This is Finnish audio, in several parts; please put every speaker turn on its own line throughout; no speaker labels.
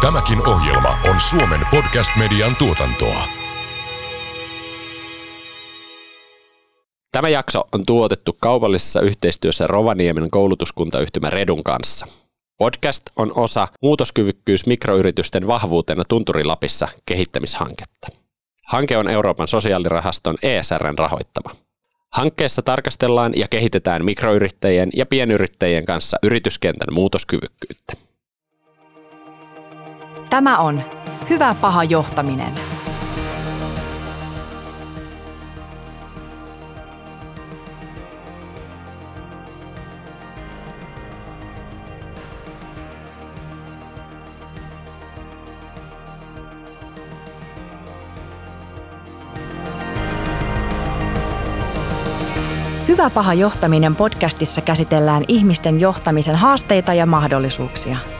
Tämäkin ohjelma on Suomen podcast-median tuotantoa.
Tämä jakso on tuotettu kaupallisessa yhteistyössä Rovaniemen koulutuskuntayhtymä Redun kanssa. Podcast on osa muutoskyvykkyys mikroyritysten vahvuutena Tunturilapissa kehittämishanketta. Hanke on Euroopan sosiaalirahaston ESRn rahoittama. Hankkeessa tarkastellaan ja kehitetään mikroyrittäjien ja pienyrittäjien kanssa yrityskentän muutoskyvykkyyttä.
Tämä on Hyvä paha johtaminen. Hyvä paha johtaminen podcastissa käsitellään ihmisten johtamisen haasteita ja mahdollisuuksia –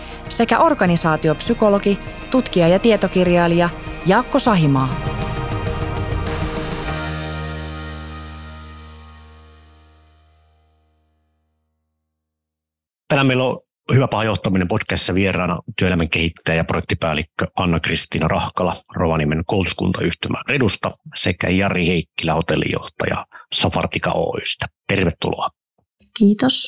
sekä organisaatiopsykologi, tutkija ja tietokirjailija Jaakko Sahimaa.
Tänään meillä on Hyvä paha johtaminen podcastissa vieraana työelämän kehittäjä ja projektipäällikkö Anna-Kristiina Rahkala Rovaniemen koulutuskuntayhtymä Redusta sekä Jari Heikkilä hotellijohtaja Safartika Oystä. Tervetuloa.
Kiitos.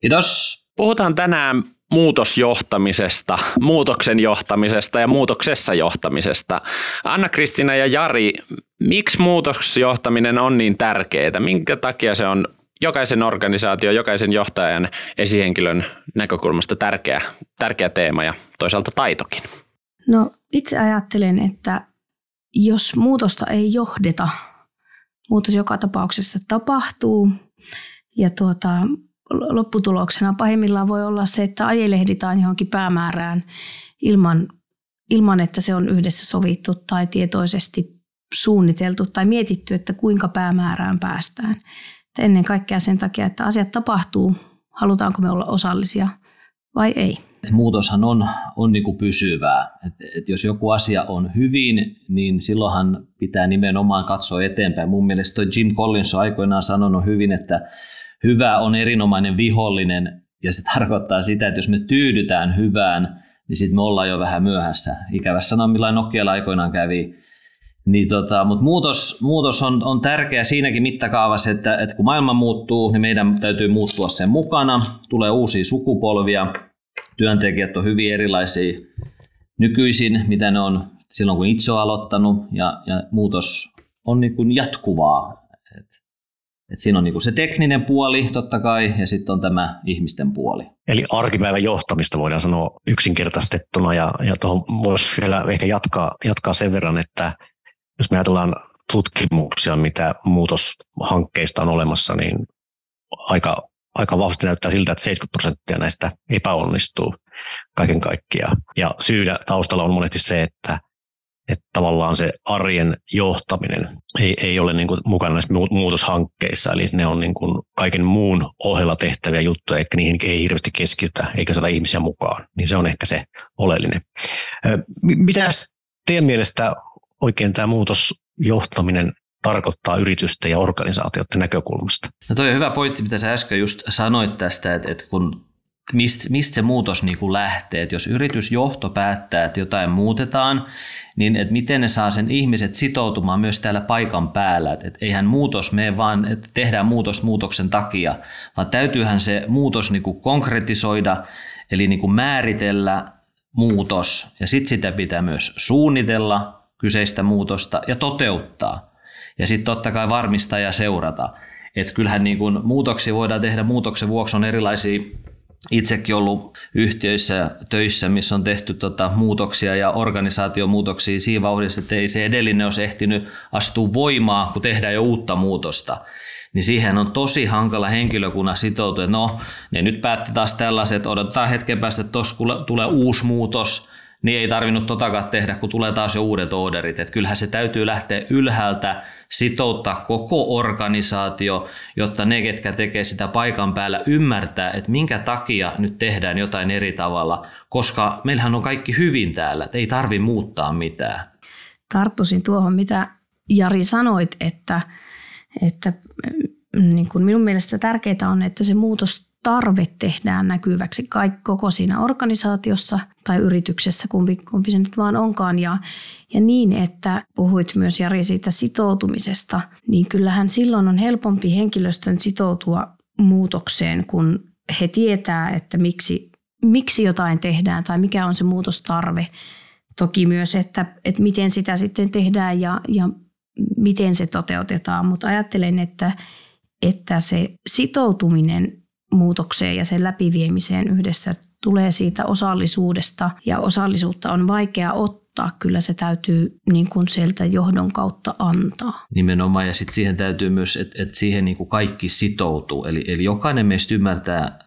Kiitos. Puhutaan tänään muutosjohtamisesta, muutoksen johtamisesta ja muutoksessa johtamisesta. Anna-Kristiina ja Jari, miksi muutosjohtaminen on niin tärkeää? Minkä takia se on jokaisen organisaatio, jokaisen johtajan esihenkilön näkökulmasta tärkeä, tärkeä teema ja toisaalta taitokin?
No itse ajattelen, että jos muutosta ei johdeta, muutos joka tapauksessa tapahtuu ja tuota, lopputuloksena pahimmillaan voi olla se, että ajelehditaan johonkin päämäärään ilman, ilman, että se on yhdessä sovittu tai tietoisesti suunniteltu tai mietitty, että kuinka päämäärään päästään. Että ennen kaikkea sen takia, että asiat tapahtuu, halutaanko me olla osallisia vai ei.
Muutoshan on, on niin kuin pysyvää. Et, et jos joku asia on hyvin, niin silloinhan pitää nimenomaan katsoa eteenpäin. Mun mielestä toi Jim Collins on aikoinaan sanonut hyvin, että hyvä on erinomainen vihollinen, ja se tarkoittaa sitä, että jos me tyydytään hyvään, niin sitten me ollaan jo vähän myöhässä. Ikävässä sanoa, millä Nokialla aikoinaan kävi. Niin tota, mutta muutos, muutos on, on tärkeä siinäkin mittakaavassa, että, että kun maailma muuttuu, niin meidän täytyy muuttua sen mukana. Tulee uusia sukupolvia, työntekijät on hyvin erilaisia nykyisin, mitä ne on silloin, kun itse on aloittanut, ja, ja muutos on niin kuin jatkuvaa. Et siinä on niinku se tekninen puoli totta kai ja sitten on tämä ihmisten puoli.
Eli arkipäivän johtamista voidaan sanoa yksinkertaistettuna ja, ja tuohon voisi vielä ehkä jatkaa, jatkaa sen verran, että jos me ajatellaan tutkimuksia, mitä muutoshankkeista on olemassa, niin aika, aika vahvasti näyttää siltä, että 70 prosenttia näistä epäonnistuu kaiken kaikkiaan. Ja syynä taustalla on monesti se, että että tavallaan se arjen johtaminen ei, ei ole niin kuin mukana näissä muutoshankkeissa, eli ne on niin kuin kaiken muun ohella tehtäviä juttuja, eikä niihin ei hirveästi keskitytä, eikä saada ihmisiä mukaan, niin se on ehkä se oleellinen. Mitä teidän mielestä oikein tämä muutosjohtaminen tarkoittaa yritysten ja organisaatioiden näkökulmasta?
No toi on hyvä pointti, mitä sä äsken just sanoit tästä, että, että kun mistä, mistä se muutos niin kuin lähtee. Että jos yritysjohto päättää, että jotain muutetaan, niin että miten ne saa sen ihmiset sitoutumaan myös täällä paikan päällä. Että eihän muutos mene vaan, että tehdään muutos muutoksen takia, vaan täytyyhän se muutos niin kuin konkretisoida, eli niin kuin määritellä muutos, ja sitten sitä pitää myös suunnitella kyseistä muutosta ja toteuttaa. Ja sitten totta kai varmistaa ja seurata. Että kyllähän niin kuin muutoksia voidaan tehdä muutoksen vuoksi on erilaisia itsekin ollut yhtiöissä töissä, missä on tehty tota muutoksia ja organisaatiomuutoksia siinä vauhdissa, että ei se edellinen olisi ehtinyt astua voimaan, kun tehdään jo uutta muutosta. Niin siihen on tosi hankala henkilökunnan sitoutua, no, ne nyt päätti taas tällaiset, odotetaan hetken päästä, että tuossa tulee uusi muutos, niin ei tarvinnut totakaan tehdä, kun tulee taas jo uudet orderit. Että kyllähän se täytyy lähteä ylhäältä sitouttaa koko organisaatio, jotta ne, ketkä tekee sitä paikan päällä, ymmärtää, että minkä takia nyt tehdään jotain eri tavalla, koska meillähän on kaikki hyvin täällä, että ei tarvi muuttaa mitään.
Tarttuisin tuohon, mitä Jari sanoit, että, että mm, niin kuin minun mielestä tärkeää on, että se muutos tarve tehdään näkyväksi koko siinä organisaatiossa tai yrityksessä, kumpi, kumpi se nyt vaan onkaan. Ja, ja niin, että puhuit myös Jari siitä sitoutumisesta, niin kyllähän silloin on helpompi henkilöstön sitoutua muutokseen, kun he tietää, että miksi, miksi jotain tehdään tai mikä on se muutostarve. Toki myös, että, että miten sitä sitten tehdään ja, ja miten se toteutetaan, mutta ajattelen, että, että se sitoutuminen muutokseen ja sen läpiviemiseen yhdessä tulee siitä osallisuudesta ja osallisuutta on vaikea ottaa. Kyllä se täytyy niin kuin sieltä johdon kautta antaa.
Nimenomaan ja sitten siihen täytyy myös, että, että siihen niin kuin kaikki sitoutuu. Eli, eli jokainen meistä ymmärtää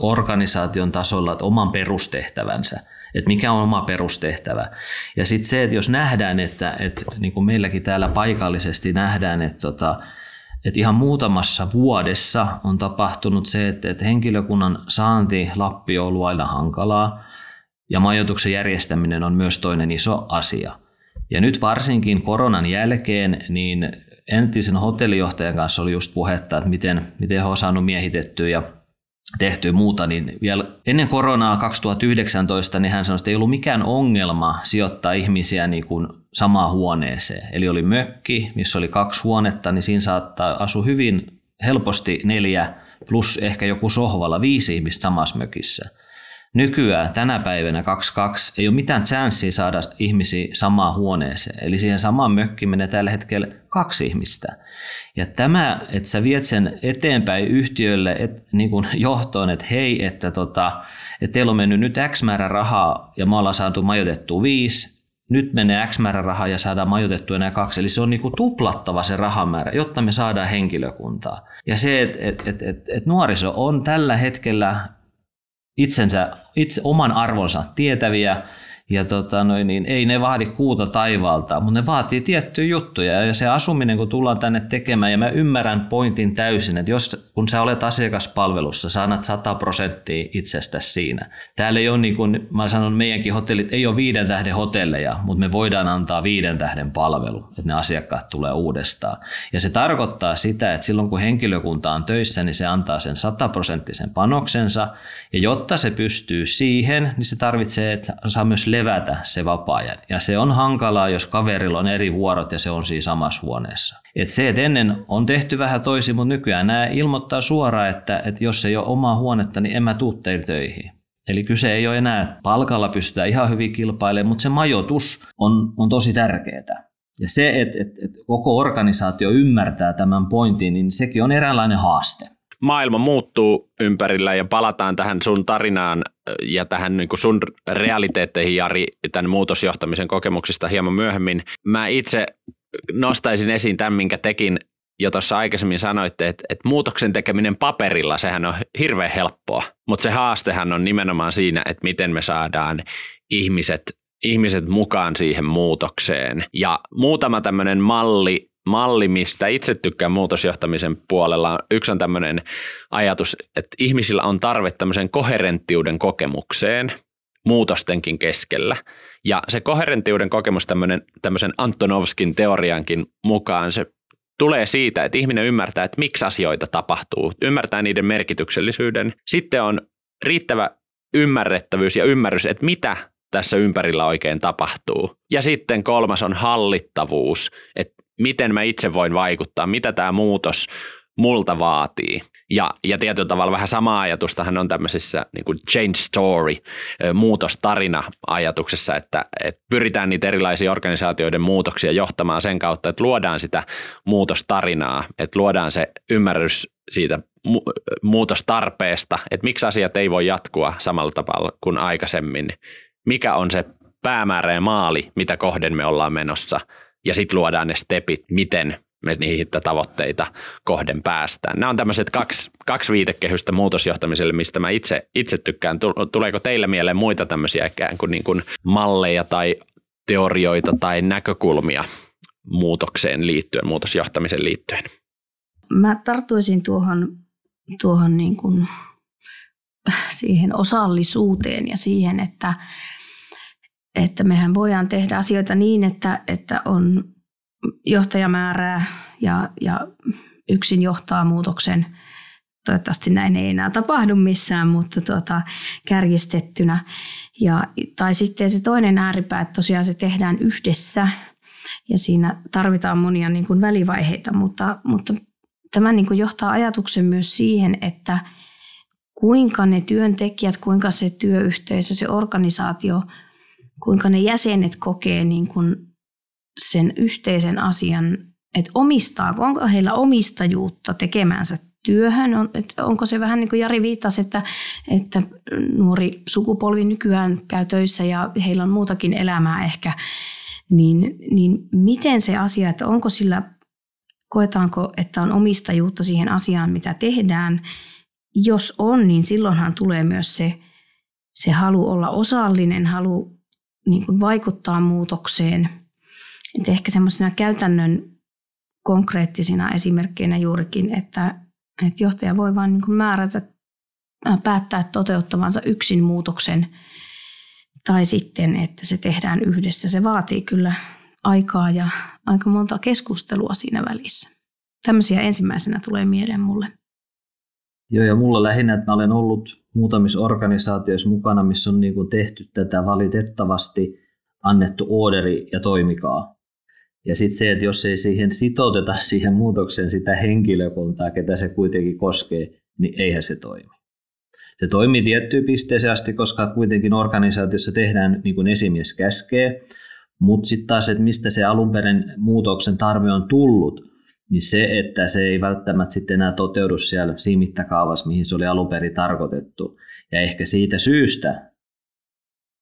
organisaation tasolla että oman perustehtävänsä että mikä on oma perustehtävä. Ja sitten se, että jos nähdään, että, että niin kuin meilläkin täällä paikallisesti nähdään, että tota, että ihan muutamassa vuodessa on tapahtunut se, että, että henkilökunnan saanti Lappi on ollut aina hankalaa ja majoituksen järjestäminen on myös toinen iso asia. Ja nyt varsinkin koronan jälkeen, niin entisen hotellijohtajan kanssa oli just puhetta, että miten, miten he on saanut miehitettyä ja tehty muuta, niin vielä ennen koronaa 2019 niin hän sanoi, että ei ollut mikään ongelma sijoittaa ihmisiä niin kuin samaan huoneeseen. Eli oli mökki, missä oli kaksi huonetta, niin siinä saattaa asua hyvin helposti neljä plus ehkä joku sohvalla viisi ihmistä samassa mökissä. Nykyään tänä päivänä 22 ei ole mitään chanssiä saada ihmisiä samaan huoneeseen. Eli siihen samaan mökkiin menee tällä hetkellä kaksi ihmistä. Ja tämä, että sä viet sen eteenpäin yhtiölle et, niin kuin johtoon, että hei, että, tota, että teillä on mennyt nyt X määrä rahaa ja me ollaan saatu majoitettua viisi, nyt menee X määrä rahaa ja saadaan majoitettua enää kaksi. Eli se on niin kuin tuplattava se rahamäärä, jotta me saadaan henkilökuntaa. Ja se, että et, et, et, et nuoriso on tällä hetkellä itsensä, itse oman arvonsa tietäviä, ja tota, noin, niin ei ne vaadi kuuta taivaalta, mutta ne vaatii tiettyjä juttuja. Ja se asuminen, kun tullaan tänne tekemään, ja mä ymmärrän pointin täysin, että jos kun sä olet asiakaspalvelussa, sä annat 100 prosenttia itsestäsi siinä. Täällä ei ole, niin kuin mä sanon, meidänkin hotellit ei ole viiden tähden hotelleja, mutta me voidaan antaa viiden tähden palvelu, että ne asiakkaat tulee uudestaan. Ja se tarkoittaa sitä, että silloin kun henkilökunta on töissä, niin se antaa sen 100 prosenttisen panoksensa, ja jotta se pystyy siihen, niin se tarvitsee, että saa myös levätä se vapaa-ajan. Ja se on hankalaa, jos kaverilla on eri vuorot ja se on siinä samassa huoneessa. Et se, että ennen on tehty vähän toisin, mutta nykyään nämä ilmoittaa suoraan, että, että jos ei ole omaa huonetta, niin en mä tuu teille töihin. Eli kyse ei ole enää, palkalla pystytään ihan hyvin kilpailemaan, mutta se majoitus on, on tosi tärkeää. Ja se, että, että, että koko organisaatio ymmärtää tämän pointin, niin sekin on eräänlainen haaste
maailma muuttuu ympärillä ja palataan tähän sun tarinaan ja tähän niin kuin sun realiteetteihin, Jari, tämän muutosjohtamisen kokemuksista hieman myöhemmin. Mä itse nostaisin esiin tämän, minkä tekin jo tuossa aikaisemmin sanoitte, että, että muutoksen tekeminen paperilla, sehän on hirveän helppoa, mutta se haastehan on nimenomaan siinä, että miten me saadaan ihmiset, ihmiset mukaan siihen muutokseen. Ja muutama tämmöinen malli malli, mistä itse tykkään muutosjohtamisen puolella. Yksi on tämmöinen ajatus, että ihmisillä on tarve tämmöisen koherenttiuden kokemukseen muutostenkin keskellä. Ja se koherenttiuden kokemus tämmöinen, tämmöisen Antonovskin teoriankin mukaan, se tulee siitä, että ihminen ymmärtää, että miksi asioita tapahtuu, ymmärtää niiden merkityksellisyyden. Sitten on riittävä ymmärrettävyys ja ymmärrys, että mitä tässä ympärillä oikein tapahtuu. Ja sitten kolmas on hallittavuus, että miten mä itse voin vaikuttaa, mitä tämä muutos multa vaatii. Ja, ja tietyllä tavalla vähän sama ajatustahan on tämmöisissä niin kuin change story, muutostarina ajatuksessa, että, että pyritään niitä erilaisia organisaatioiden muutoksia johtamaan sen kautta, että luodaan sitä muutostarinaa, että luodaan se ymmärrys siitä mu- muutostarpeesta, että miksi asiat ei voi jatkua samalla tavalla kuin aikaisemmin, mikä on se päämäärä ja maali, mitä kohden me ollaan menossa – ja sitten luodaan ne stepit, miten me niihin tavoitteita kohden päästään. Nämä on tämmöiset kaksi, kaksi viitekehystä muutosjohtamiselle, mistä mä itse, itse tykkään. Tuleeko teille mieleen muita tämmöisiä ikään kuin, niin kuin malleja tai teorioita tai näkökulmia muutokseen liittyen, muutosjohtamiseen liittyen?
Mä tarttuisin tuohon, tuohon niin kuin siihen osallisuuteen ja siihen, että, että mehän voidaan tehdä asioita niin, että, että on johtajamäärää ja, ja yksin johtaa muutoksen. Toivottavasti näin ei enää tapahdu missään, mutta tuota, kärjistettynä. Ja, tai sitten se toinen ääripää, että tosiaan se tehdään yhdessä ja siinä tarvitaan monia niin kuin välivaiheita, mutta, mutta tämä niin kuin johtaa ajatuksen myös siihen, että kuinka ne työntekijät, kuinka se työyhteisö, se organisaatio, kuinka ne jäsenet kokee niin kuin sen yhteisen asian, että omistaako, onko heillä omistajuutta tekemänsä työhön, on, että onko se vähän niin kuin Jari viittasi, että, että nuori sukupolvi nykyään käy töissä ja heillä on muutakin elämää ehkä, niin, niin miten se asia, että onko sillä, koetaanko, että on omistajuutta siihen asiaan, mitä tehdään, jos on, niin silloinhan tulee myös se, se halu olla osallinen, halu niin kuin vaikuttaa muutokseen – et ehkä semmoisena käytännön konkreettisina esimerkkeinä juurikin, että, että johtaja voi vain niin määrätä, päättää toteuttavansa yksin muutoksen tai sitten, että se tehdään yhdessä. Se vaatii kyllä aikaa ja aika monta keskustelua siinä välissä. Tämmöisiä ensimmäisenä tulee mieleen mulle.
Joo, ja mulla lähinnä, että mä olen ollut muutamissa organisaatioissa mukana, missä on niin kuin tehty tätä valitettavasti annettu orderi ja toimikaa. Ja sitten se, että jos ei siihen sitouteta siihen muutokseen sitä henkilökuntaa, ketä se kuitenkin koskee, niin eihän se toimi. Se toimii tiettyyn pisteeseen asti, koska kuitenkin organisaatiossa tehdään niin kuin esimies käskee, mutta sitten taas, että mistä se alunperin muutoksen tarve on tullut, niin se, että se ei välttämättä sitten enää toteudu siellä siinä mittakaavassa, mihin se oli alunperin tarkoitettu. Ja ehkä siitä syystä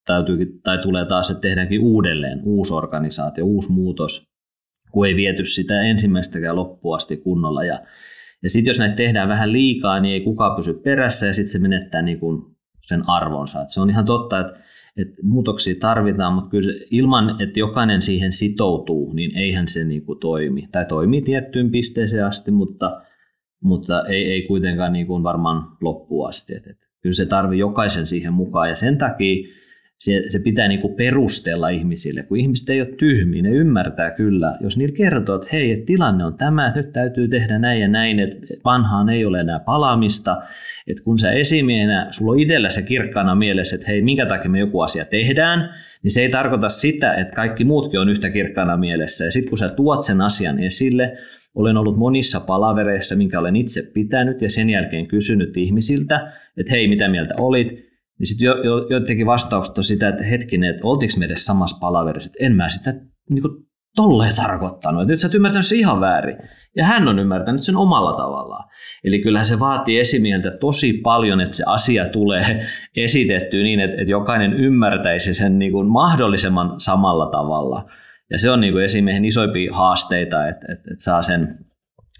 täytyy, tai tulee taas, että tehdäänkin uudelleen uusi organisaatio, uusi muutos, kun ei viety sitä ensimmäistäkään loppuun asti kunnolla. Ja, ja sitten jos näitä tehdään vähän liikaa, niin ei kukaan pysy perässä ja sitten se menettää niin kuin sen arvonsa. Et se on ihan totta, että, että muutoksia tarvitaan, mutta kyllä ilman, että jokainen siihen sitoutuu, niin eihän se niin toimi. Tai toimii tiettyyn pisteeseen asti, mutta, mutta ei, ei kuitenkaan niin varmaan loppuun asti. Et, et, kyllä se tarvii jokaisen siihen mukaan ja sen takia se, se pitää niin kuin perustella ihmisille, kun ihmiset ei ole tyhmiä, ne ymmärtää kyllä. Jos niillä kertoo, että hei, että tilanne on tämä, että nyt täytyy tehdä näin ja näin, että vanhaan ei ole enää palaamista, että kun sä esimiehenä, sulla on itsellä se kirkkaana mielessä, että hei, minkä takia me joku asia tehdään, niin se ei tarkoita sitä, että kaikki muutkin on yhtä kirkkaana mielessä. Ja sitten kun sä tuot sen asian esille, olen ollut monissa palavereissa, minkä olen itse pitänyt ja sen jälkeen kysynyt ihmisiltä, että hei, mitä mieltä olit, niin sitten jo, jo, joidenkin vastaukset on sitä, että hetkinen, että oltiinko me edes samassa palaverissa, että en mä sitä niin kuin, tolleen tarkoittanut. Että nyt sä oot ymmärtänyt se ihan väärin. Ja hän on ymmärtänyt sen omalla tavallaan. Eli kyllähän se vaatii esimieltä tosi paljon, että se asia tulee esitetty niin, että, että jokainen ymmärtäisi sen niin kuin mahdollisimman samalla tavalla. Ja se on niin kuin esimiehen isoimpia haasteita, että, että, että saa sen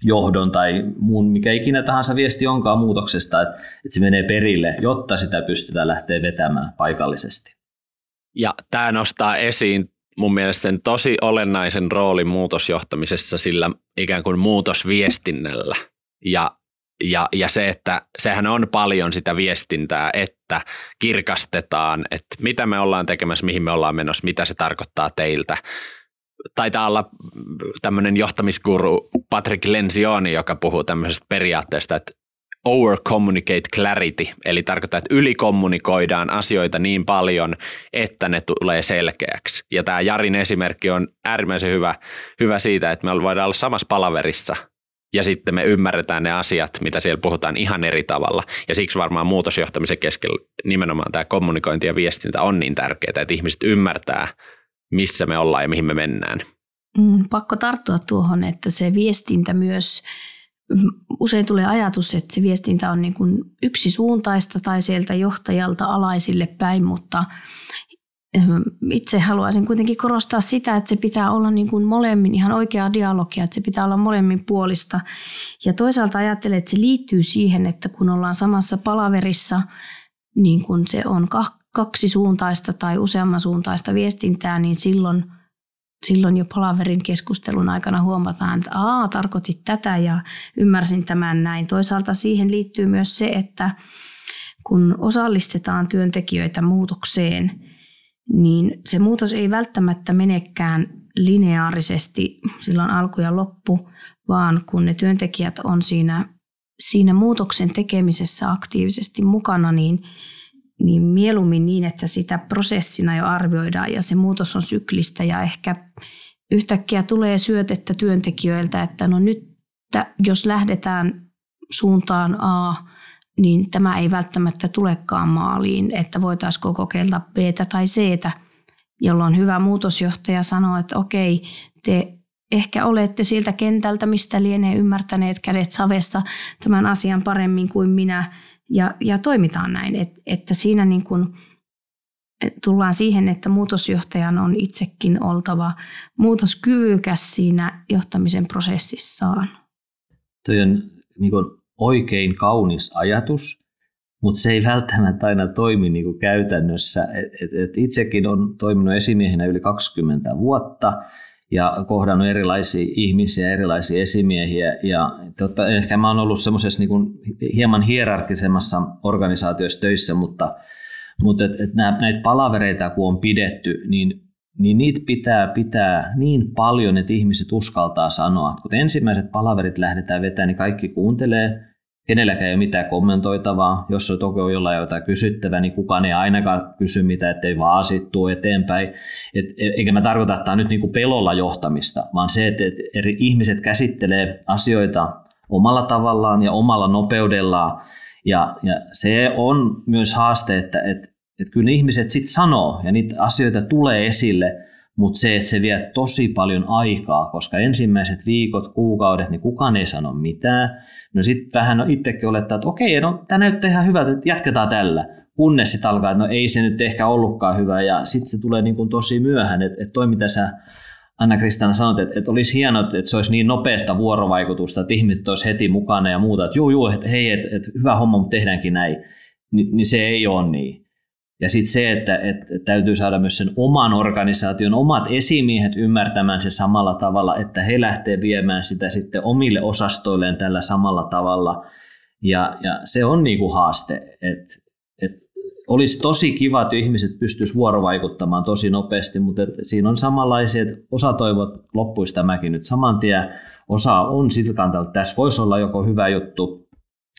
johdon tai muun, mikä ikinä tahansa viesti onkaan muutoksesta, että, että se menee perille, jotta sitä pystytään lähteä vetämään paikallisesti.
Ja tämä nostaa esiin mun mielestä sen tosi olennaisen roolin muutosjohtamisessa sillä ikään kuin muutosviestinnällä. Ja, ja, ja se, että sehän on paljon sitä viestintää, että kirkastetaan, että mitä me ollaan tekemässä, mihin me ollaan menossa, mitä se tarkoittaa teiltä taitaa olla tämmöinen johtamisguru Patrick Lencioni, joka puhuu tämmöisestä periaatteesta, että over communicate clarity, eli tarkoittaa, että ylikommunikoidaan asioita niin paljon, että ne tulee selkeäksi. Ja tämä Jarin esimerkki on äärimmäisen hyvä, hyvä siitä, että me voidaan olla samassa palaverissa ja sitten me ymmärretään ne asiat, mitä siellä puhutaan ihan eri tavalla. Ja siksi varmaan muutosjohtamisen keskellä nimenomaan tämä kommunikointi ja viestintä on niin tärkeää, että ihmiset ymmärtää – missä me ollaan ja mihin me mennään.
Mm, pakko tarttua tuohon, että se viestintä myös, mm, usein tulee ajatus, että se viestintä on niin kuin yksisuuntaista tai sieltä johtajalta alaisille päin, mutta itse haluaisin kuitenkin korostaa sitä, että se pitää olla niin kuin molemmin ihan oikeaa dialogia, että se pitää olla molemmin puolista. Ja toisaalta ajattelen, että se liittyy siihen, että kun ollaan samassa palaverissa, niin kun se on kaksi suuntaista tai useamman suuntaista viestintää, niin silloin, silloin jo palaverin keskustelun aikana huomataan, että aa, tarkoitit tätä ja ymmärsin tämän näin. Toisaalta siihen liittyy myös se, että kun osallistetaan työntekijöitä muutokseen – niin se muutos ei välttämättä menekään lineaarisesti silloin alku ja loppu, vaan kun ne työntekijät on siinä, siinä muutoksen tekemisessä aktiivisesti mukana, niin, niin mieluummin niin, että sitä prosessina jo arvioidaan ja se muutos on syklistä ja ehkä yhtäkkiä tulee syötettä työntekijöiltä, että no nyt jos lähdetään suuntaan A, niin tämä ei välttämättä tulekaan maaliin, että voitaisiin kokeilla B tai C, jolloin hyvä muutosjohtaja sanoo, että okei, te ehkä olette siltä kentältä, mistä lienee ymmärtäneet kädet savessa tämän asian paremmin kuin minä, ja, ja toimitaan näin, Et, että siinä niin kuin tullaan siihen, että muutosjohtajan on itsekin oltava muutoskyvykäs siinä johtamisen prosessissaan.
Toi on niin kuin oikein kaunis ajatus, mutta se ei välttämättä aina toimi niin kuin käytännössä. Et, et, et itsekin on toiminut esimiehenä yli 20 vuotta ja kohdannut erilaisia ihmisiä, erilaisia esimiehiä. Ja totta, ehkä mä oon ollut semmoisessa niin hieman hierarkisemmassa organisaatioissa töissä, mutta, mutta et, et näitä palavereita kun on pidetty, niin niin niitä pitää pitää niin paljon, että ihmiset uskaltaa sanoa. Kun ensimmäiset palaverit lähdetään vetämään, niin kaikki kuuntelee, kenelläkään ei ole mitään kommentoitavaa. Jos on toki on jollain jotain kysyttävää, niin kukaan ei ainakaan kysy mitä, ettei vaan asittuu eteenpäin. Et, e, eikä mä tarkoita, että tämä on nyt niin kuin pelolla johtamista, vaan se, että, että eri ihmiset käsittelee asioita omalla tavallaan ja omalla nopeudellaan. Ja, ja se on myös haaste, että, että, että kyllä ihmiset sitten sanoo ja niitä asioita tulee esille – mutta se, että se vie tosi paljon aikaa, koska ensimmäiset viikot, kuukaudet, niin kukaan ei sano mitään. No sitten vähän itsekin olettaa, että okei, no tämä näyttää ihan hyvältä, että jatketaan tällä. Kunnes sitten alkaa, että no ei se nyt ehkä ollutkaan hyvä ja sitten se tulee niin kuin tosi myöhään, että, että toi mitä sä Anna-Kristiana sanot, että, että olisi hienoa, että se olisi niin nopeasta vuorovaikutusta, että ihmiset olisi heti mukana ja muuta, että juu, juu, että hei, että, että hyvä homma, mutta tehdäänkin näin. Ni, niin se ei ole niin. Ja sitten se, että, että täytyy saada myös sen oman organisaation, omat esimiehet ymmärtämään se samalla tavalla, että he lähtee viemään sitä sitten omille osastoilleen tällä samalla tavalla. Ja, ja se on niinku haaste, että et olisi tosi kiva, että ihmiset pystyisivät vuorovaikuttamaan tosi nopeasti, mutta siinä on samanlaisia, että osa toivot loppuisi tämäkin nyt saman tien, osa on siltä kantaa, että tässä voisi olla joko hyvä juttu,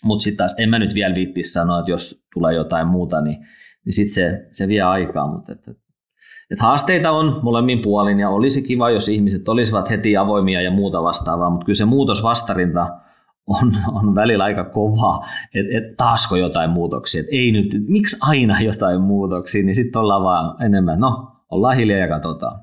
mutta sitten taas en mä nyt vielä viittisi sanoa, että jos tulee jotain muuta, niin niin sitten se, se vie aikaa. Mutta että, että haasteita on molemmin puolin ja olisi kiva, jos ihmiset olisivat heti avoimia ja muuta vastaavaa, mutta kyllä se muutosvastarinta on, on välillä aika kova, että et taasko jotain muutoksia, että ei nyt, miksi aina jotain muutoksia, niin sitten ollaan vaan enemmän, no ollaan hiljaa ja katsotaan.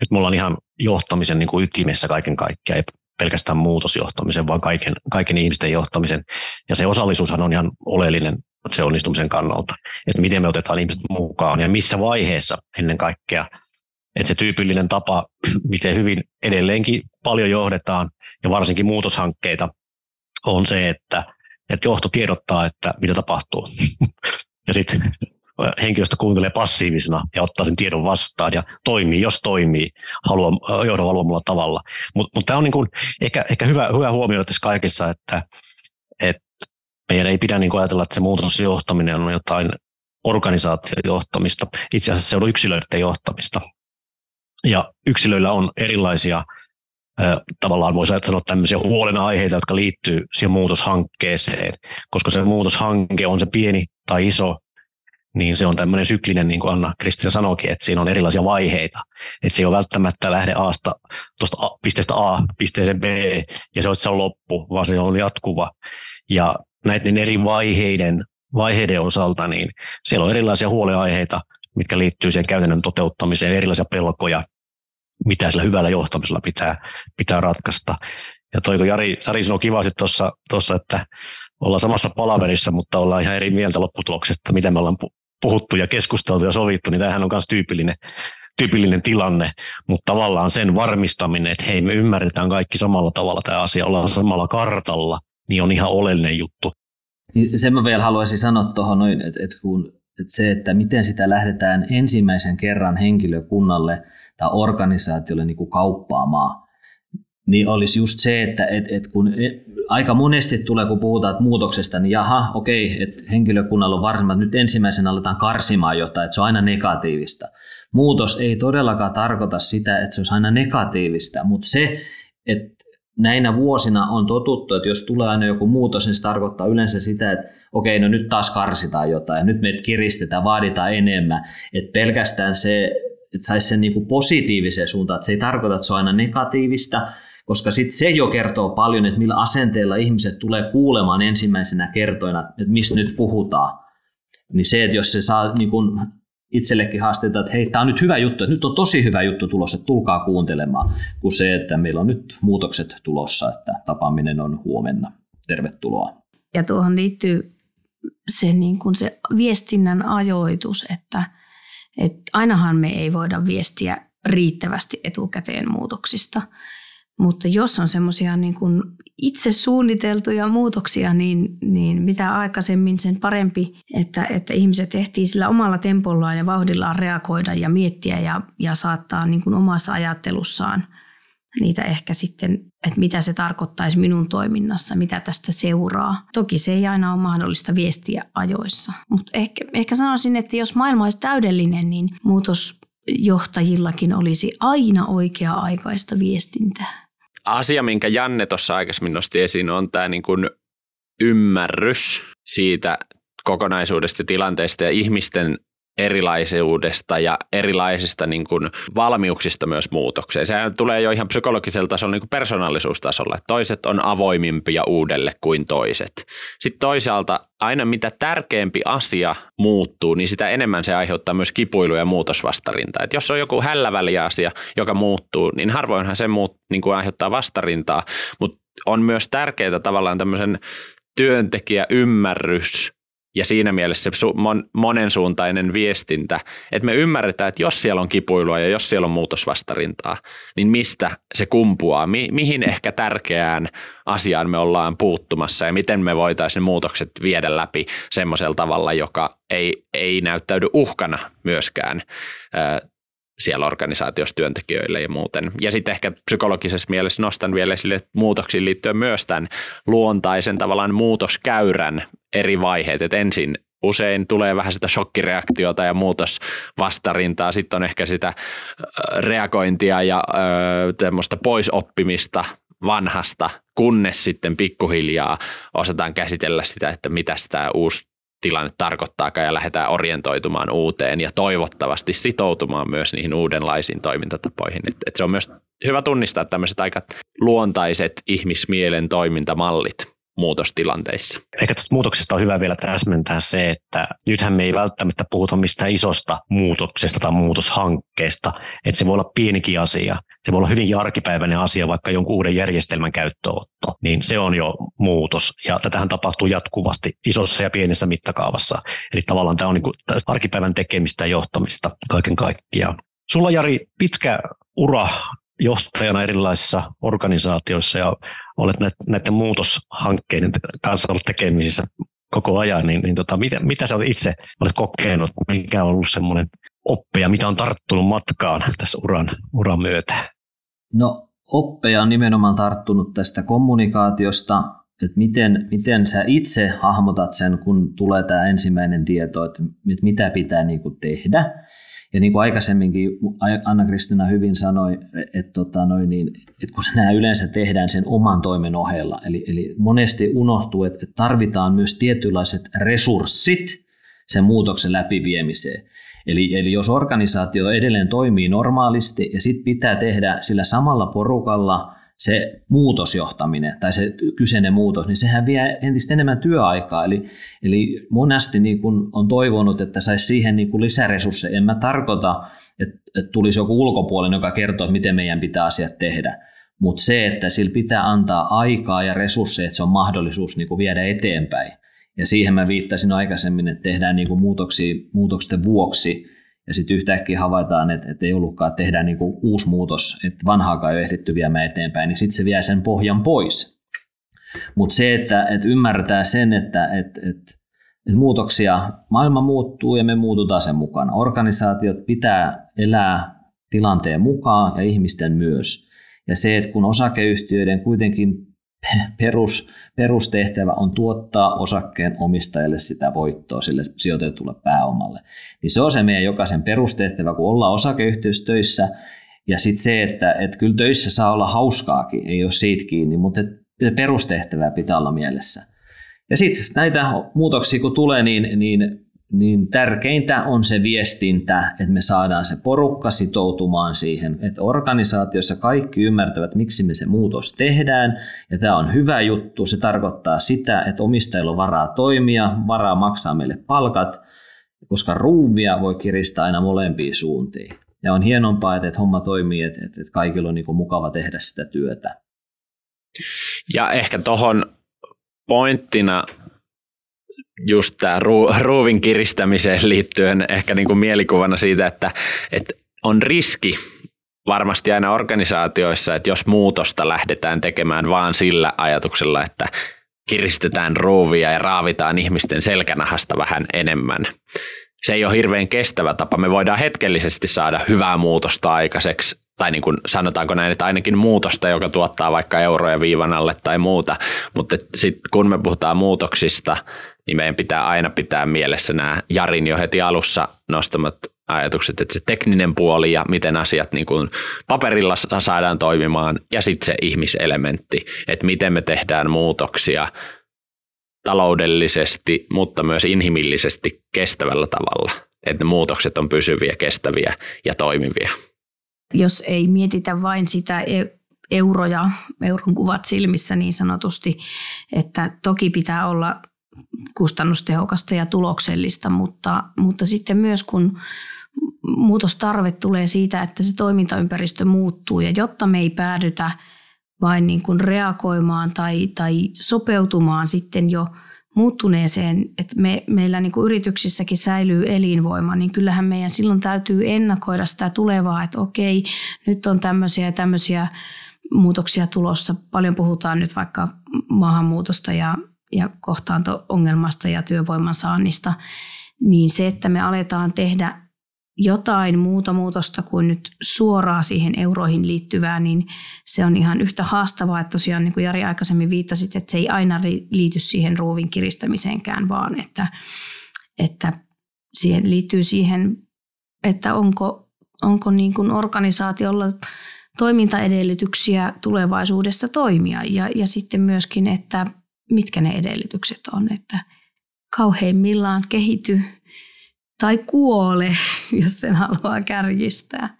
Nyt mulla on ihan johtamisen niin kuin ytimessä kaiken kaikkiaan, ei pelkästään muutosjohtamisen, vaan kaiken, kaiken ihmisten johtamisen. Ja se osallisuushan on ihan oleellinen se onnistumisen kannalta, että miten me otetaan ihmiset mukaan ja missä vaiheessa ennen kaikkea. Että se tyypillinen tapa, miten hyvin edelleenkin paljon johdetaan ja varsinkin muutoshankkeita on se, että, että johto tiedottaa, että mitä tapahtuu. ja sitten henkilöstö kuuntelee passiivisena ja ottaa sen tiedon vastaan ja toimii, jos toimii haluaa, johdon haluamalla tavalla. Mutta mut tämä on niinku ehkä, ehkä hyvä, hyvä huomioida tässä kaikessa, että meidän ei pidä niin ajatella, että se muutosjohtaminen on jotain organisaatiojohtamista. Itse asiassa se on yksilöiden johtamista. Ja yksilöillä on erilaisia, tavallaan voisi sanoa tämmöisiä huolenaiheita, jotka liittyy siihen muutoshankkeeseen. Koska se muutoshanke on se pieni tai iso, niin se on tämmöinen syklinen, niin kuin Anna Kristina sanoikin, että siinä on erilaisia vaiheita. Että se ei ole välttämättä lähde Asta, tuosta pisteestä A pisteeseen B ja se se on loppu, vaan se on jatkuva. Ja näiden eri vaiheiden, vaiheiden osalta, niin siellä on erilaisia huoleaiheita, mitkä liittyy siihen käytännön toteuttamiseen, erilaisia pelkoja, mitä sillä hyvällä johtamisella pitää, pitää ratkaista. Ja toiko Jari, Sari sanoi kivasti tuossa, että ollaan samassa palaverissa, mutta ollaan ihan eri mieltä lopputuloksesta, mitä me ollaan puhuttu ja keskusteltu ja sovittu, niin tämähän on myös tyypillinen, tyypillinen tilanne, mutta tavallaan sen varmistaminen, että hei me ymmärretään kaikki samalla tavalla tämä asia, ollaan samalla kartalla, niin on ihan oleellinen juttu.
Niin sen mä vielä haluaisin sanoa tuohon että, että, kun, että se, että miten sitä lähdetään ensimmäisen kerran henkilökunnalle tai organisaatiolle niin kuin kauppaamaan, niin olisi just se, että et, et kun e, aika monesti tulee, kun puhutaan muutoksesta, niin jaha, okei, että henkilökunnalla on varsin, että nyt ensimmäisenä aletaan karsimaan jotain, että se on aina negatiivista. Muutos ei todellakaan tarkoita sitä, että se olisi aina negatiivista, mutta se, että näinä vuosina on totuttu, että jos tulee aina joku muutos, niin se tarkoittaa yleensä sitä, että okei, no nyt taas karsitaan jotain, nyt meitä kiristetään, vaaditaan enemmän. Että pelkästään se, että saisi sen niin positiiviseen suuntaan, että se ei tarkoita, että se on aina negatiivista, koska sitten se jo kertoo paljon, että millä asenteella ihmiset tulee kuulemaan ensimmäisenä kertoina, että mistä nyt puhutaan. Niin se, että jos se saa niin kuin itsellekin haasteita, että hei, tämä on nyt hyvä juttu, että nyt on tosi hyvä juttu tulossa, että tulkaa kuuntelemaan, kuin se, että meillä on nyt muutokset tulossa, että tapaaminen on huomenna. Tervetuloa.
Ja tuohon liittyy se, niin kuin se viestinnän ajoitus, että, että ainahan me ei voida viestiä riittävästi etukäteen muutoksista. Mutta jos on semmoisia niin itse suunniteltuja muutoksia, niin, niin mitä aikaisemmin sen parempi, että, että ihmiset ehtii sillä omalla tempollaan ja vauhdillaan reagoida ja miettiä ja, ja saattaa niin kuin omassa ajattelussaan niitä ehkä sitten, että mitä se tarkoittaisi minun toiminnassa, mitä tästä seuraa. Toki se ei aina ole mahdollista viestiä ajoissa, mutta ehkä, ehkä sanoisin, että jos maailma olisi täydellinen, niin muutosjohtajillakin olisi aina oikea-aikaista viestintää
asia, minkä Janne tuossa aikaisemmin nosti esiin, on tämä niin kuin ymmärrys siitä kokonaisuudesta tilanteesta ja ihmisten erilaisuudesta ja erilaisista niin kuin valmiuksista myös muutokseen. Sehän tulee jo ihan psykologisella tasolla niin kuin persoonallisuustasolla, toiset on avoimimpia uudelle kuin toiset. Sitten toisaalta aina mitä tärkeämpi asia muuttuu, niin sitä enemmän se aiheuttaa myös kipuilu ja muutosvastarintaa. Et jos on joku hälläväliä asia, joka muuttuu, niin harvoinhan se muut, niin kuin aiheuttaa vastarintaa, mutta on myös tärkeää tavallaan tämmöisen työntekijäymmärrys ja siinä mielessä se mon, monensuuntainen viestintä, että me ymmärretään, että jos siellä on kipuilua ja jos siellä on muutosvastarintaa, niin mistä se kumpuaa, mi, mihin ehkä tärkeään asiaan me ollaan puuttumassa ja miten me voitaisiin ne muutokset viedä läpi semmoisella tavalla, joka ei, ei näyttäydy uhkana myöskään siellä organisaatiossa työntekijöille ja muuten. Ja sitten ehkä psykologisessa mielessä nostan vielä sille muutoksiin liittyen myös tämän luontaisen tavallaan muutoskäyrän eri vaiheet. Et ensin usein tulee vähän sitä shokkireaktiota ja muutosvastarintaa, sitten on ehkä sitä reagointia ja tämmöistä poisoppimista vanhasta, kunnes sitten pikkuhiljaa osataan käsitellä sitä, että mitä tämä uusi tilanne tarkoittaakaan ja lähdetään orientoitumaan uuteen ja toivottavasti sitoutumaan myös niihin uudenlaisiin toimintatapoihin. Et, et se on myös hyvä tunnistaa tämmöiset aika luontaiset ihmismielen toimintamallit muutostilanteissa.
Ehkä tästä muutoksesta on hyvä vielä täsmentää se, että nythän me ei välttämättä puhuta mistään isosta muutoksesta tai muutoshankkeesta, että se voi olla pienikin asia. Se voi olla hyvin jarkipäiväinen asia, vaikka jonkun uuden järjestelmän käyttöönotto, niin se on jo muutos. Ja tätähän tapahtuu jatkuvasti isossa ja pienessä mittakaavassa. Eli tavallaan tämä on niin arkipäivän tekemistä ja johtamista kaiken kaikkiaan. Sulla Jari pitkä ura johtajana erilaisissa organisaatioissa ja olet näiden muutoshankkeiden kanssa ollut tekemisissä koko ajan, niin, niin tota, mitä, mitä sä olet itse olet kokenut, mikä on ollut semmoinen oppeja, mitä on tarttunut matkaan tässä uran, uran myötä?
No oppeja on nimenomaan tarttunut tästä kommunikaatiosta, että miten, miten sä itse hahmotat sen, kun tulee tämä ensimmäinen tieto, että mitä pitää niin kuin tehdä. Ja niin kuin aikaisemminkin Anna-Kristina hyvin sanoi, että, tota noin, niin, että kun nämä yleensä tehdään sen oman toimen ohella, eli, eli monesti unohtuu, että tarvitaan myös tietynlaiset resurssit sen muutoksen läpiviemiseen. Eli, eli jos organisaatio edelleen toimii normaalisti ja sitten pitää tehdä sillä samalla porukalla – se muutosjohtaminen tai se kyseinen muutos, niin sehän vie entistä enemmän työaikaa. Eli, eli monesti niin kun on toivonut, että saisi siihen niin lisäresursseja. En mä tarkoita, että, että tulisi joku ulkopuolinen, joka kertoo, että miten meidän pitää asiat tehdä. Mutta se, että sillä pitää antaa aikaa ja resursseja, että se on mahdollisuus niin viedä eteenpäin. Ja siihen mä viittasin aikaisemmin, että tehdään niin muutoksia muutosten vuoksi, ja sitten yhtäkkiä havaitaan, että, että ei ollutkaan, tehdään niin kuin uusi muutos, että vanhaakaan ei ole ehditty viemään eteenpäin, niin sitten se vie sen pohjan pois. Mutta se, että, että ymmärtää sen, että, että, että, että muutoksia, maailma muuttuu ja me muututaan sen mukana. Organisaatiot pitää elää tilanteen mukaan ja ihmisten myös. Ja se, että kun osakeyhtiöiden kuitenkin perus, perustehtävä on tuottaa osakkeen omistajille sitä voittoa sille sijoitetulle pääomalle. Niin se on se meidän jokaisen perustehtävä, kun ollaan osakeyhtiössä töissä. Ja sitten se, että, että kyllä töissä saa olla hauskaakin, ei ole siitä kiinni, mutta perustehtävää pitää olla mielessä. Ja sitten näitä muutoksia kun tulee, niin, niin niin tärkeintä on se viestintä, että me saadaan se porukka sitoutumaan siihen, että organisaatiossa kaikki ymmärtävät, miksi me se muutos tehdään, ja tämä on hyvä juttu. Se tarkoittaa sitä, että omistajilla on varaa toimia, varaa maksaa meille palkat, koska ruuvia voi kiristää aina molempiin suuntiin. Ja on hienompaa, että, homma toimii, että, kaikilla on niin mukava tehdä sitä työtä.
Ja ehkä tuohon pointtina just tämä ruuvin kiristämiseen liittyen ehkä niin kuin mielikuvana siitä, että, että on riski varmasti aina organisaatioissa, että jos muutosta lähdetään tekemään vaan sillä ajatuksella, että kiristetään ruuvia ja raavitaan ihmisten selkänahasta vähän enemmän. Se ei ole hirveän kestävä tapa. Me voidaan hetkellisesti saada hyvää muutosta aikaiseksi, tai niin kuin sanotaanko näin, että ainakin muutosta, joka tuottaa vaikka euroja viivan alle tai muuta. Mutta sitten kun me puhutaan muutoksista, niin meidän pitää aina pitää mielessä nämä Jarin jo heti alussa nostamat ajatukset, että se tekninen puoli ja miten asiat niin kuin paperilla saadaan toimimaan ja sitten se ihmiselementti, että miten me tehdään muutoksia taloudellisesti, mutta myös inhimillisesti kestävällä tavalla, että ne muutokset on pysyviä, kestäviä ja toimivia.
Jos ei mietitä vain sitä e- euroja, euron kuvat silmissä niin sanotusti, että toki pitää olla kustannustehokasta ja tuloksellista, mutta, mutta sitten myös kun muutostarve tulee siitä, että se toimintaympäristö muuttuu ja jotta me ei päädytä vain niin kuin reagoimaan tai, tai sopeutumaan sitten jo muuttuneeseen, että me, meillä niin kuin yrityksissäkin säilyy elinvoima, niin kyllähän meidän silloin täytyy ennakoida sitä tulevaa, että okei, nyt on tämmöisiä ja tämmöisiä muutoksia tulossa. Paljon puhutaan nyt vaikka maahanmuutosta ja ja kohtaanto-ongelmasta ja työvoiman saannista, niin se, että me aletaan tehdä jotain muuta muutosta kuin nyt suoraan siihen euroihin liittyvää, niin se on ihan yhtä haastavaa, että tosiaan niin kuin Jari aikaisemmin viittasit, että se ei aina liity siihen ruuvin kiristämiseenkään, vaan että, että siihen liittyy siihen, että onko, onko niin kuin organisaatiolla toimintaedellytyksiä tulevaisuudessa toimia. Ja, ja sitten myöskin, että mitkä ne edellytykset on, että kauheimmillaan kehity tai kuole, jos sen haluaa kärjistää.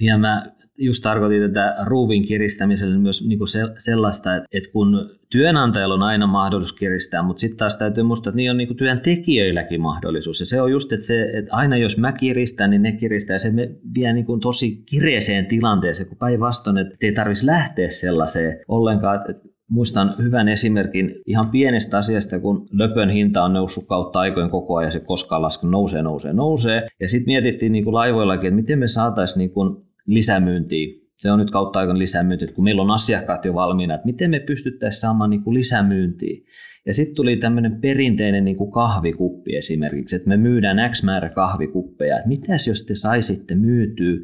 Ja mä just tarkoitin tätä ruuvin kiristämiselle myös niin kuin sellaista, että kun työnantajalla on aina mahdollisuus kiristää, mutta sitten taas täytyy muistaa, että niin on niin kuin työntekijöilläkin mahdollisuus. Ja se on just, että, se, että aina jos mä kiristän, niin ne kiristää. Se vie niin kuin tosi kireeseen tilanteeseen, kun päinvastoin, että ei tarvitsisi lähteä sellaiseen ollenkaan. Että Muistan hyvän esimerkin ihan pienestä asiasta, kun löpön hinta on noussut kautta aikojen koko ajan, se koskaan lasku nousee, nousee, nousee. Ja sitten mietittiin niin kuin laivoillakin, että miten me saataisiin niin kuin lisämyyntiä. Se on nyt kautta aikojen lisämyynti, kun meillä on asiakkaat jo valmiina, että miten me pystyttäisiin saamaan niin kuin lisämyyntiä. Ja sitten tuli tämmöinen perinteinen niin kuin kahvikuppi esimerkiksi, että me myydään X määrä kahvikuppeja. Että mitäs jos te saisitte myytyä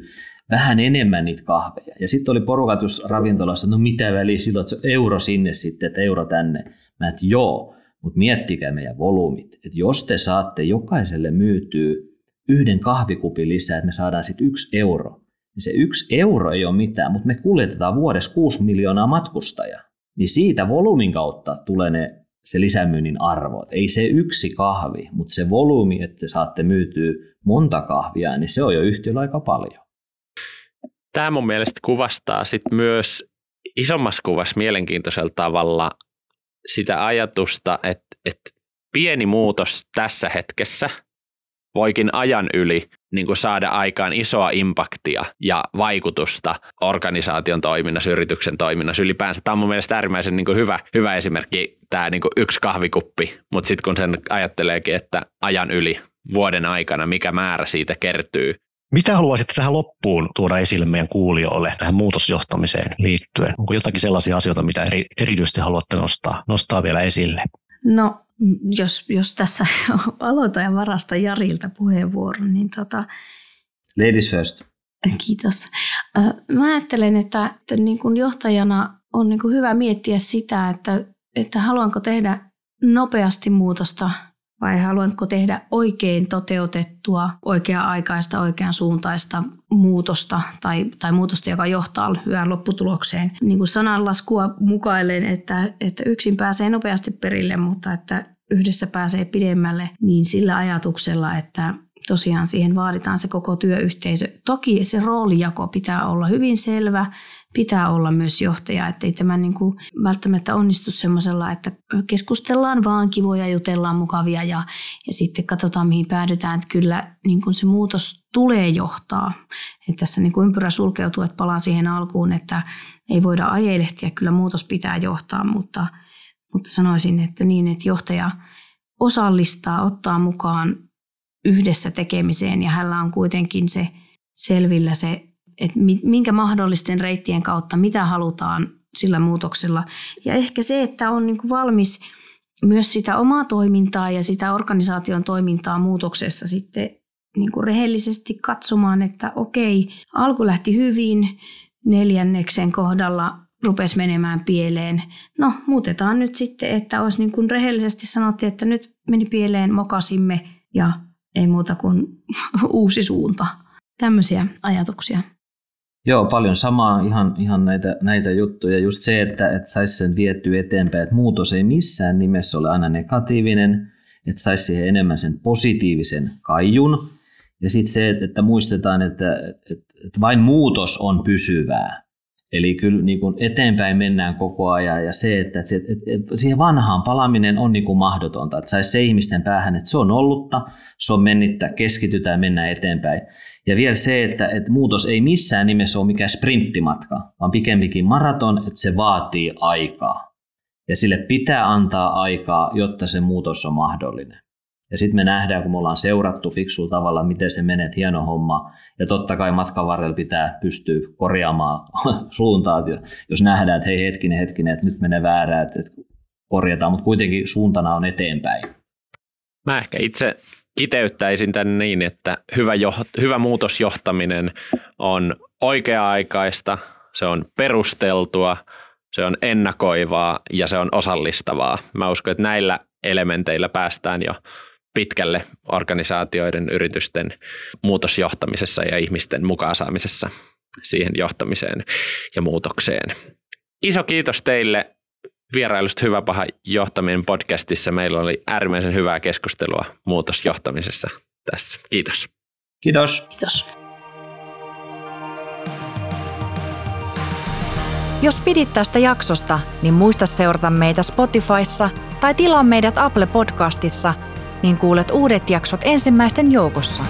vähän enemmän niitä kahveja. Ja sitten oli porukat just ravintolassa, no mitä väliä silloin, että se euro sinne sitten, että euro tänne. Mä että joo, mutta miettikää meidän volyymit. Että jos te saatte jokaiselle myytyä yhden kahvikupin lisää, että me saadaan sitten yksi euro, niin se yksi euro ei ole mitään, mutta me kuljetetaan vuodessa 6 miljoonaa matkustajaa. Niin siitä volyymin kautta tulee ne, se lisämyynnin arvo. Et ei se yksi kahvi, mutta se volyymi, että te saatte myytyä monta kahvia, niin se on jo yhtiöllä aika paljon
tämä mun mielestä kuvastaa sit myös isommassa kuvassa mielenkiintoisella tavalla sitä ajatusta, että, että pieni muutos tässä hetkessä voikin ajan yli niin kuin saada aikaan isoa impaktia ja vaikutusta organisaation toiminnassa, yrityksen toiminnassa ylipäänsä. Tämä on mun mielestä äärimmäisen niin kuin hyvä, hyvä esimerkki, tämä niin kuin yksi kahvikuppi, mutta sitten kun sen ajatteleekin, että ajan yli vuoden aikana, mikä määrä siitä kertyy,
mitä haluaisitte tähän loppuun tuoda esille meidän kuulijoille tähän muutosjohtamiseen liittyen? Onko jotakin sellaisia asioita, mitä eri, erityisesti haluatte nostaa, nostaa vielä esille?
No, jos, jos tästä aloitan ja varasta Jarilta puheenvuoron, niin tota...
Ladies first.
Kiitos. Mä ajattelen, että, että niin kuin johtajana on niin kuin hyvä miettiä sitä, että, että haluanko tehdä nopeasti muutosta – vai haluanko tehdä oikein toteutettua, oikea-aikaista, oikean suuntaista muutosta tai, tai muutosta, joka johtaa hyvään lopputulokseen. Niin kuin sananlaskua mukailen, että, että yksin pääsee nopeasti perille, mutta että yhdessä pääsee pidemmälle, niin sillä ajatuksella, että tosiaan siihen vaaditaan se koko työyhteisö. Toki se roolijako pitää olla hyvin selvä, pitää olla myös johtaja, ettei tämä niin kuin välttämättä onnistu semmoisella, että keskustellaan vaan kivoja, jutellaan mukavia ja, ja sitten katsotaan mihin päädytään, että kyllä niin kuin se muutos tulee johtaa. Että tässä niin kuin ympyrä sulkeutuu, että palaa siihen alkuun, että ei voida ajelehtiä, kyllä muutos pitää johtaa, mutta, mutta sanoisin, että niin, että johtaja osallistaa, ottaa mukaan yhdessä tekemiseen. Ja hänellä on kuitenkin se selvillä se että minkä mahdollisten reittien kautta, mitä halutaan sillä muutoksella. Ja ehkä se, että on niin kuin valmis myös sitä omaa toimintaa ja sitä organisaation toimintaa muutoksessa sitten niin kuin rehellisesti katsomaan, että okei, alku lähti hyvin, neljänneksen kohdalla rupesi menemään pieleen. No, muutetaan nyt sitten, että olisi niin kuin rehellisesti sanottu, että nyt meni pieleen, mokasimme ja ei muuta kuin uusi suunta. Tämmöisiä ajatuksia.
Joo, paljon samaa, ihan, ihan näitä, näitä juttuja. Just se, että, että saisi sen viettyä eteenpäin, että muutos ei missään nimessä ole aina negatiivinen, että saisi siihen enemmän sen positiivisen kaijun. Ja sitten se, että muistetaan, että, että, että vain muutos on pysyvää. Eli kyllä niin kuin eteenpäin mennään koko ajan ja se, että, että, että, että siihen vanhaan palaaminen on niin kuin mahdotonta, että saisi se ihmisten päähän, että se on ollutta, se on mennyttä, keskitytään ja mennään eteenpäin. Ja vielä se, että, että muutos ei missään nimessä ole mikään sprinttimatka, vaan pikemminkin maraton, että se vaatii aikaa. Ja sille pitää antaa aikaa, jotta se muutos on mahdollinen. Ja sitten me nähdään, kun me ollaan seurattu fiksulla tavalla, miten se menee, hieno homma. Ja totta kai matkan varrella pitää pystyä korjaamaan suuntaa, jos nähdään, että hei hetkinen, hetkinen, että nyt menee väärää, että korjataan, mutta kuitenkin suuntana on eteenpäin.
Mä ehkä itse kiteyttäisin tämän niin, että hyvä, jo, hyvä muutosjohtaminen on oikea-aikaista, se on perusteltua, se on ennakoivaa ja se on osallistavaa. Mä uskon, että näillä elementeillä päästään jo pitkälle organisaatioiden, yritysten muutosjohtamisessa ja ihmisten mukaan saamisessa siihen johtamiseen ja muutokseen. Iso kiitos teille vierailusta Hyvä paha johtaminen podcastissa. Meillä oli äärimmäisen hyvää keskustelua muutosjohtamisessa tässä. Kiitos.
Kiitos.
Kiitos.
Jos pidit tästä jaksosta, niin muista seurata meitä Spotifyssa tai tilaa meidät Apple Podcastissa, niin kuulet uudet jaksot ensimmäisten joukossa.